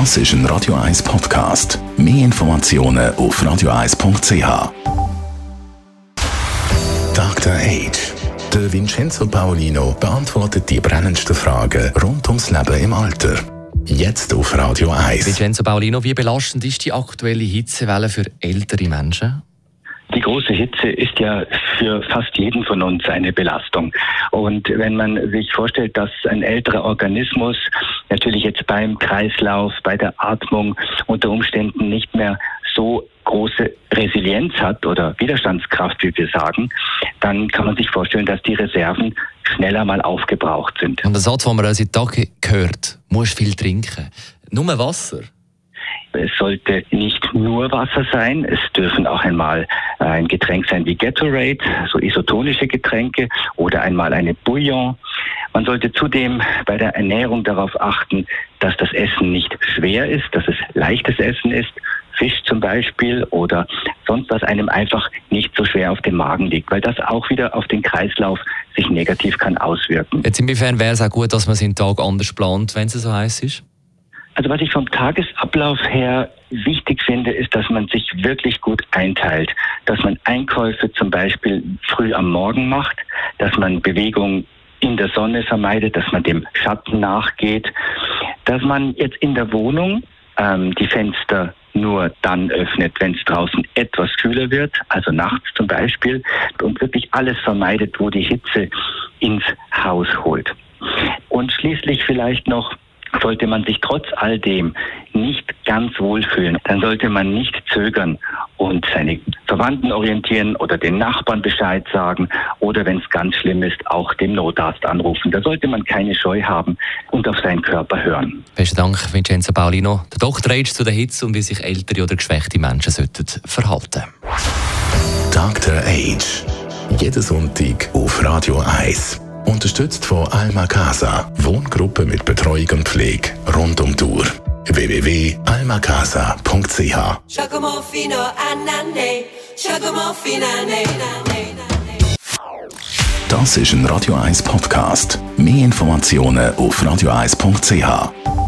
Das ist ein Radio 1 Podcast. Mehr Informationen auf radio1.ch. Dr. Age. Der Vincenzo Paolino beantwortet die brennendsten Fragen rund ums Leben im Alter. Jetzt auf Radio 1. Vincenzo Paolino, wie belastend ist die aktuelle Hitzewelle für ältere Menschen? Die große Hitze ist ja für fast jeden von uns eine Belastung. Und wenn man sich vorstellt, dass ein älterer Organismus natürlich jetzt beim Kreislauf, bei der Atmung unter Umständen nicht mehr so große Resilienz hat oder Widerstandskraft, wie wir sagen, dann kann man sich vorstellen, dass die Reserven schneller mal aufgebraucht sind. Und der Satz, den man seit Tagen hört, muss viel trinken. Nur Wasser? Es sollte nicht nur Wasser sein, es dürfen auch einmal ein Getränk sein wie Gatorade, so isotonische Getränke oder einmal eine Bouillon. Man sollte zudem bei der Ernährung darauf achten, dass das Essen nicht schwer ist, dass es leichtes Essen ist. Fisch zum Beispiel oder sonst was einem einfach nicht so schwer auf dem Magen liegt, weil das auch wieder auf den Kreislauf sich negativ kann auswirken. Jetzt inwiefern wäre es auch gut, dass man seinen Tag anders plant, wenn es so heiß ist? Also was ich vom Tagesablauf her wichtig finde, ist, dass man sich wirklich gut einteilt, dass man Einkäufe zum Beispiel früh am Morgen macht, dass man Bewegung in der Sonne vermeidet, dass man dem Schatten nachgeht, dass man jetzt in der Wohnung ähm, die Fenster nur dann öffnet, wenn es draußen etwas kühler wird, also nachts zum Beispiel, und wirklich alles vermeidet, wo die Hitze ins Haus holt. Und schließlich vielleicht noch sollte man sich trotz all dem nicht ganz wohlfühlen, dann sollte man nicht zögern und seine Verwandten orientieren oder den Nachbarn Bescheid sagen oder wenn es ganz schlimm ist, auch dem Notarzt anrufen. Da sollte man keine Scheu haben und auf seinen Körper hören. Besten Dank, Vincenzo Paulino. Der Doktor Age zu der Hitze und wie sich ältere oder geschwächte Menschen sollten verhalten. Dr. Age. Jeden Sonntag auf Radio 1. Unterstützt von Alma Casa, Wohngruppe mit Betreuung und Pflege rund um die Uhr. www.almacasa.ch Das ist ein Radio 1 Podcast. Mehr Informationen auf radio1.ch.